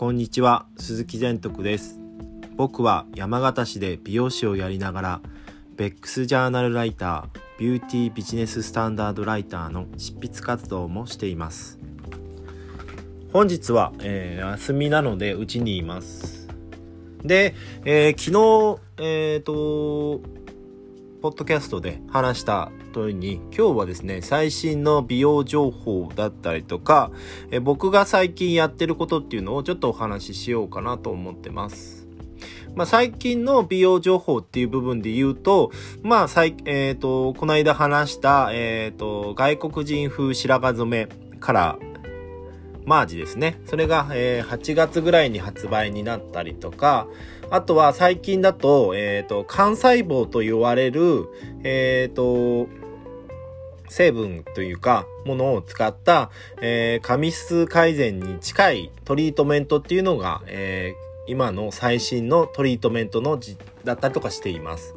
こんにちは、鈴木善徳です。僕は山形市で美容師をやりながら、ベックスジャーナルライター、ビューティービジネススタンダードライターの執筆活動もしています。本日は、えー休みなのでうちにいます。で、えー昨日、えっ、と、ポッドキャストで話した通りに、今日はですね、最新の美容情報だったりとか、え僕が最近やってることっていうのをちょっとお話ししようかなと思ってます。まあ、最近の美容情報っていう部分で言うと、まあ、最、えっ、と、この間話した、えっ、と、外国人風白髪染めカラー、マージですね。それが、えー8月ぐらいに発売になったりとか、あとは最近だと、えっ、と、幹細胞と言われる、えっ、と、成分というか、ものを使った、えー髪質改善に近いトリートメントっていうのが、えー今の最新のトリートメントのじだったりとかしています。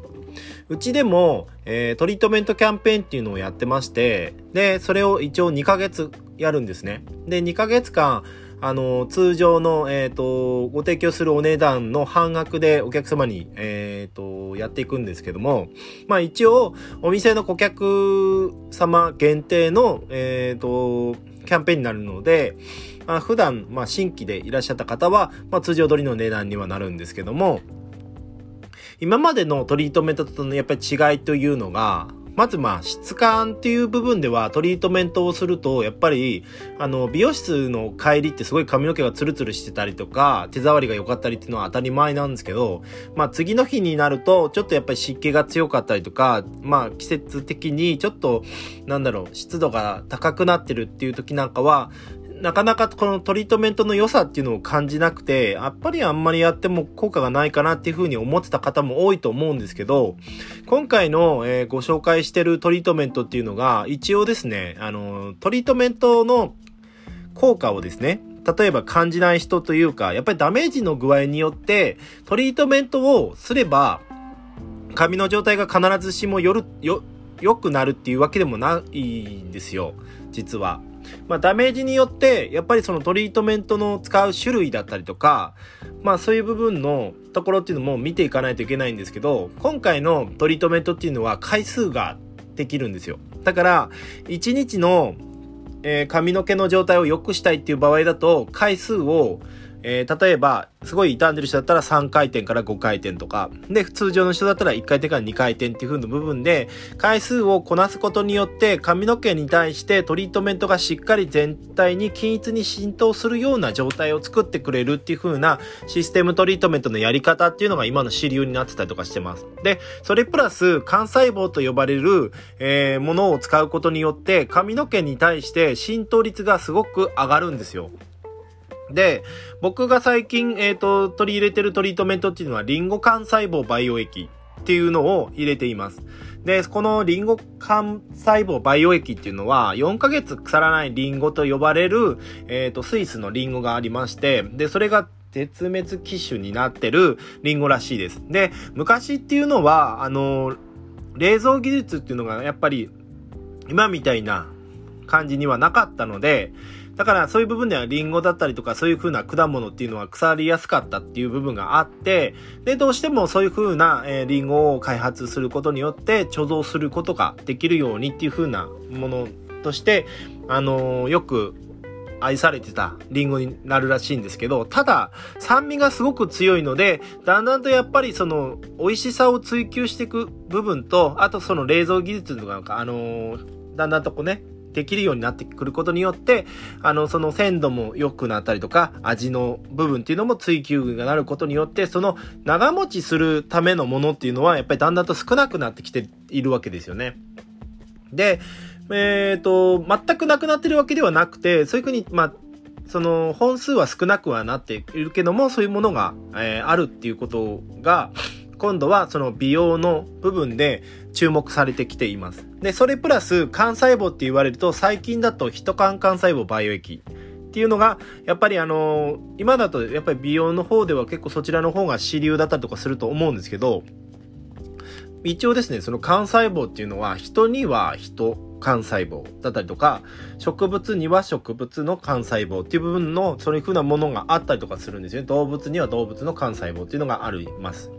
うちでも、えートリートメントキャンペーンっていうのをやってまして、で、それを一応2ヶ月やるんですね。で、2ヶ月間、あの、通常の、えっ、と、ご提供するお値段の半額でお客様に、えっ、と、やっていくんですけども、まあ一応、お店の顧客様限定の、えっ、と、キャンペーンになるので、まあ、普段、まあ、新規でいらっしゃった方は、まあ、通常通りの値段にはなるんですけども、今までのトリートメントとのやっぱり違いというのが、まずまあ質感っていう部分ではトリートメントをするとやっぱりあの美容室の帰りってすごい髪の毛がツルツルしてたりとか手触りが良かったりっていうのは当たり前なんですけどまあ次の日になるとちょっとやっぱり湿気が強かったりとかまあ季節的にちょっとなんだろう湿度が高くなってるっていう時なんかはなかなかこのトリートメントの良さっていうのを感じなくて、やっぱりあんまりやっても効果がないかなっていうふうに思ってた方も多いと思うんですけど、今回の、えーご紹介してるトリートメントっていうのが、一応ですね、あの、トリートメントの効果をですね、例えば感じない人というか、やっぱりダメージの具合によって、トリートメントをすれば、髪の状態が必ずしもよる、よ、良くなるっていうわけでもないんですよ、実は。まあ、ダメージによって、やっぱりそのトリートメントの使う種類だったりとか、まあそういう部分のところっていうのも見ていかないといけないんですけど、今回のトリートメントっていうのは回数ができるんですよ。だから、1日の、えー髪の毛の状態を良くしたいっていう場合だと、回数を、えー例えば、すごい傷んでる人だったら3回転から5回転とか、で、通常の人だったら1回転から2回転っていう風な部分で、回数をこなすことによって髪の毛に対してトリートメントがしっかり全体に均一に浸透するような状態を作ってくれるっていう風なシステムトリートメントのやり方っていうのが今の主流になってたりとかしてます。で、それプラス幹細胞と呼ばれる、えーものを使うことによって髪の毛に対して浸透率がすごく上がるんですよ。で、僕が最近、えっ、と、取り入れてるトリートメントっていうのは、リンゴ幹細胞培養液っていうのを入れています。で、このリンゴ幹細胞培養液っていうのは、4ヶ月腐らないリンゴと呼ばれる、えっ、と、スイスのリンゴがありまして、で、それが絶滅危種になってるリンゴらしいです。で、昔っていうのは、あの、冷蔵技術っていうのがやっぱり、今みたいな感じにはなかったので、だからそういう部分ではリンゴだったりとかそういう風な果物っていうのは腐りやすかったっていう部分があって、で、どうしてもそういう風な、えーリンゴを開発することによって貯蔵することができるようにっていう風なものとして、あのーよく愛されてたリンゴになるらしいんですけど、ただ酸味がすごく強いので、だんだんとやっぱりその美味しさを追求していく部分と、あとその冷蔵技術とか、あのーだんだんとこうね、できるようになってくることによって、あの、その鮮度も良くなったりとか、味の部分っていうのも追求がなることによって、その長持ちするためのものっていうのは、やっぱりだんだんと少なくなってきているわけですよね。で、えっ、と、全くなくなってるわけではなくて、そういうふうに、まあ、その本数は少なくはなっているけども、そういうものが、えーあるっていうことが、今度はその美容の部分で注目されてきています。で、それプラス幹細胞って言われると最近だとヒト幹幹細胞培養液っていうのが、やっぱりあの今だとやっぱり美容の方では結構そちらの方が主流だったりとかすると思うんですけど、一応ですね、その幹細胞っていうのは人には人、幹細胞だったりとか、植物には植物の幹細胞っていう部分の、そういう風なものがあったりとかするんですよね。動物には動物の幹細胞っていうのがあります。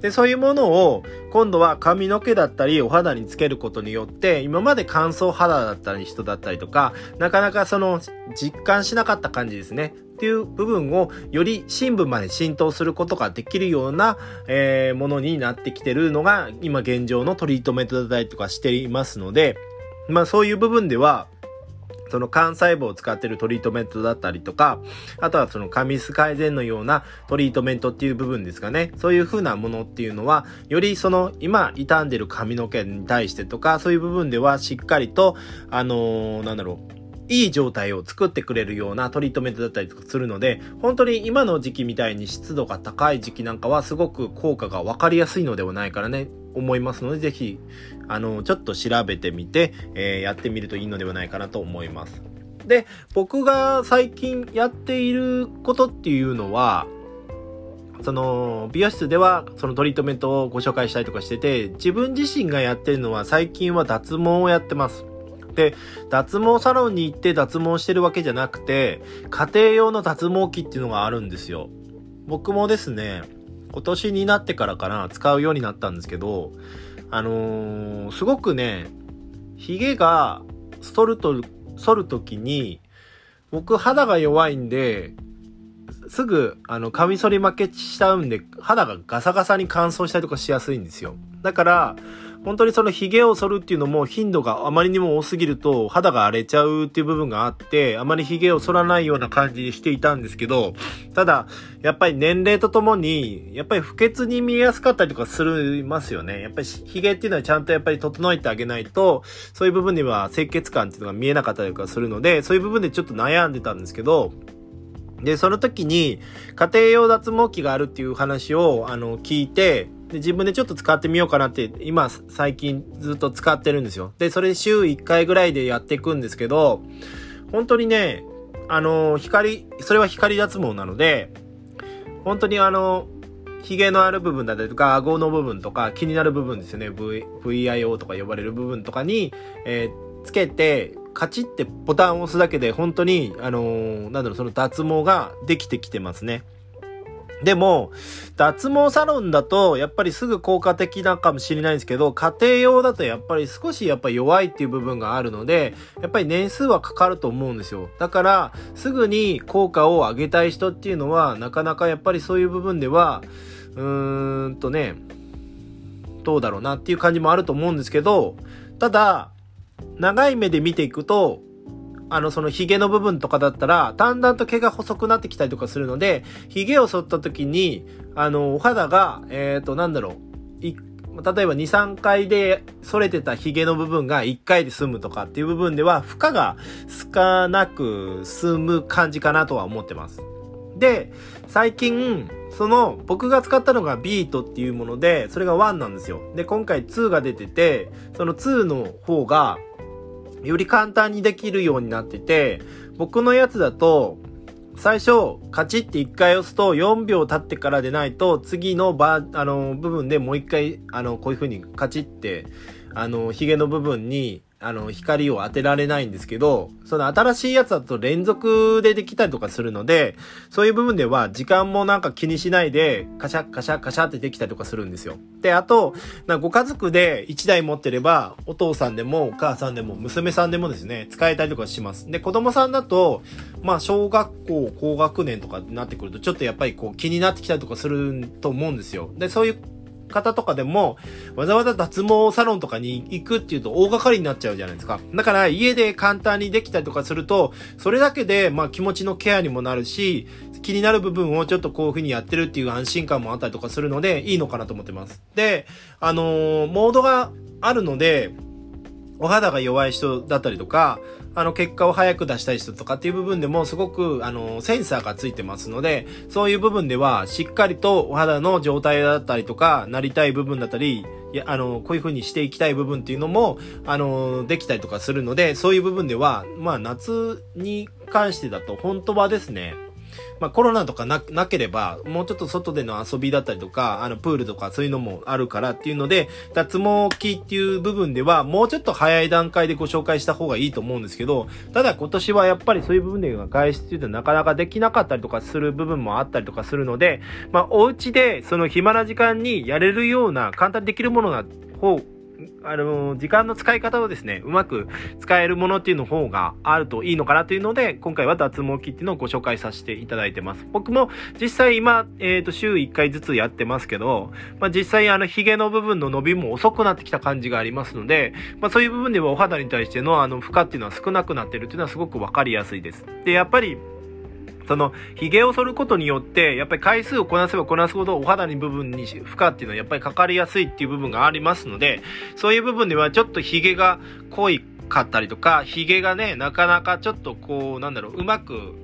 で、そういうものを、今度は髪の毛だったり、お肌につけることによって、今まで乾燥肌だったり人だったりとか、なかなかその、実感しなかった感じですね。っていう部分をより深部まで浸透することができるような、えー、ものになってきてるのが今現状のトリートメントだったりとかしていますので、まあそういう部分では、その幹細胞を使ってるトリートメントだったりとか、あとはその髪質改善のようなトリートメントっていう部分ですかね。そういう風なものっていうのは、よりその今傷んでる髪の毛に対してとか、そういう部分ではしっかりと、あのー、なんだろう、いい状態を作ってくれるようなトリートメントだったりとかするので、本当に今の時期みたいに湿度が高い時期なんかはすごく効果がわかりやすいのではないからね、思いますので、ぜひ、あの、ちょっと調べてみて、えー、やってみるといいのではないかなと思います。で、僕が最近やっていることっていうのは、その、美容室ではそのトリートメントをご紹介したりとかしてて、自分自身がやってるのは最近は脱毛をやってます。で、脱毛サロンに行って脱毛してるわけじゃなくて、家庭用の脱毛器っていうのがあるんですよ。僕もですね、今年になってからかな、使うようになったんですけど、あのー、すごくね、髭が剃ると、剃るときに、僕肌が弱いんで、すぐ、あの、カミソリ負けしちゃうんで、肌がガサガサに乾燥したりとかしやすいんですよ。だから、本当にその髭を剃るっていうのも頻度があまりにも多すぎると肌が荒れちゃうっていう部分があって、あまり髭を剃らないような感じにしていたんですけど、ただ、やっぱり年齢とともに、やっぱり不潔に見えやすかったりとかするますよね。やっぱり髭っていうのはちゃんとやっぱり整えてあげないと、そういう部分では清潔感っていうのが見えなかったりとかするので、そういう部分でちょっと悩んでたんですけど、で、その時に、家庭用脱毛器があるっていう話を、あの、聞いて、で、自分でちょっと使ってみようかなって、今、最近ずっと使ってるんですよ。で、それ週1回ぐらいでやっていくんですけど、本当にね、あの、光、それは光脱毛なので、本当にあの、髭のある部分だったりとか、顎の部分とか、気になる部分ですよね。v、VIO とか呼ばれる部分とかに、えー、つけて、カチってボタンを押すだけで、本当に、あのー、なんだろう、その脱毛ができてきてますね。でも、脱毛サロンだと、やっぱりすぐ効果的なかもしれないんですけど、家庭用だとやっぱり少しやっぱ弱いっていう部分があるので、やっぱり年数はかかると思うんですよ。だから、すぐに効果を上げたい人っていうのは、なかなかやっぱりそういう部分では、うーんとね、どうだろうなっていう感じもあると思うんですけど、ただ、長い目で見ていくと、あの、その髭の部分とかだったら、だんだんと毛が細くなってきたりとかするので、髭を剃った時に、あの、お肌が、えっ、ー、と、なんだろう、例えば2、3回で剃れてた髭の部分が1回で済むとかっていう部分では、負荷が少なく済む感じかなとは思ってます。で、最近、その、僕が使ったのがビートっていうもので、それが1なんですよ。で、今回2が出てて、その2の方が、より簡単にできるようになってて、僕のやつだと、最初、カチって1回押すと4秒経ってからでないと、次のバあの、部分でもう1回、あの、こういう風にカチって、あの、ヒゲの部分にあの、光を当てられないんですけど、その新しいやつだと連続でできたりとかするので、そういう部分では時間もなんか気にしないで、カシャカシャカシャってできたりとかするんですよ。で、あと、なご家族で1台持ってれば、お父さんでもお母さんでも娘さんでもですね、使えたりとかします。で、子供さんだと、まあ、小学校高学年とかになってくると、ちょっとやっぱりこう気になってきたりとかすると思うんですよ。で、そういう方とかでも、わざわざ脱毛サロンとかに行くっていうと大掛かりになっちゃうじゃないですか。だから家で簡単にできたりとかすると、それだけで、まあ気持ちのケアにもなるし、気になる部分をちょっとこういう風にやってるっていう安心感もあったりとかするので、いいのかなと思ってます。で、あのー、モードがあるので、お肌が弱い人だったりとか、あの、結果を早く出したい人とかっていう部分でもすごく、あの、センサーがついてますので、そういう部分では、しっかりとお肌の状態だったりとか、なりたい部分だったり、いや、あの、こういう風にしていきたい部分っていうのも、あの、できたりとかするので、そういう部分では、まあ、夏に関してだと、本当はですね、まあコロナとかな、なければ、もうちょっと外での遊びだったりとか、あの、プールとかそういうのもあるからっていうので、脱毛器っていう部分では、もうちょっと早い段階でご紹介した方がいいと思うんですけど、ただ今年はやっぱりそういう部分では外出っていうのはなかなかできなかったりとかする部分もあったりとかするので、まあお家でその暇な時間にやれるような簡単にできるものな方あの、時間の使い方をですね、うまく使えるものっていうの方があるといいのかなというので、今回は脱毛器っていうのをご紹介させていただいてます。僕も実際今、えっ、ー、と、週1回ずつやってますけど、まあ、実際あの、髭の部分の伸びも遅くなってきた感じがありますので、まあ、そういう部分ではお肌に対してのあの、負荷っていうのは少なくなってるっていうのはすごくわかりやすいです。で、やっぱり、その、髭を剃ることによって、やっぱり回数をこなせばこなすほどお肌に部分に負荷っていうのはやっぱりかかりやすいっていう部分がありますので、そういう部分ではちょっと髭が濃いかったりとか、ひげがね、なかなかちょっとこう、なんだろう、うまく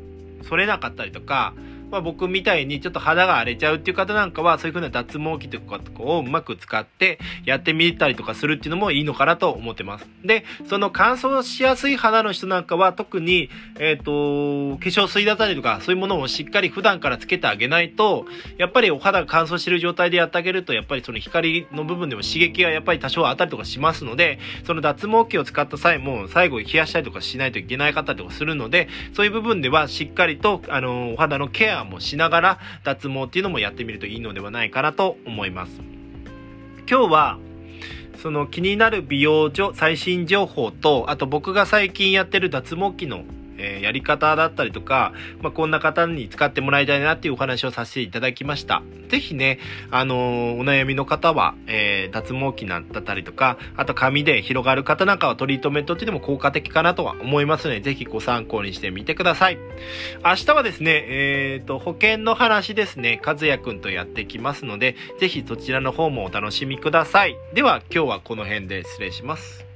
剃れなかったりとか、まあ、僕みたいにちょっと肌が荒れちゃうっていう方なんかは、そういう風な脱毛器とかをうまく使ってやってみたりとかするっていうのもいいのかなと思ってます。で、その乾燥しやすい肌の人なんかは特に、えっ、ー、と、化粧水だったりとか、そういうものをしっかり普段からつけてあげないと、やっぱりお肌が乾燥してる状態でやってあげると、やっぱりその光の部分でも刺激がやっぱり多少当たりとかしますので、その脱毛器を使った際も最後冷やしたりとかしないといけない方とかするので、そういう部分ではしっかりと、あの、お肌のケアもしながら脱毛っていうのもやってみるといいのではないかなと思います。今日はその気になる美容所最新情報と、あと僕が最近やってる脱毛器のえー、やり方だったりとか、まあ、こんな方に使ってもらいたいなっていうお話をさせていただきました。ぜひね、あのー、お悩みの方は、えー、脱毛器だったりとか、あと髪で広がる方なんかはトリートメントっていうのも効果的かなとは思いますので、ぜひご参考にしてみてください。明日はですね、えっ、と、保険の話ですね、和也くんとやってきますので、ぜひそちらの方もお楽しみください。では、今日はこの辺で失礼します。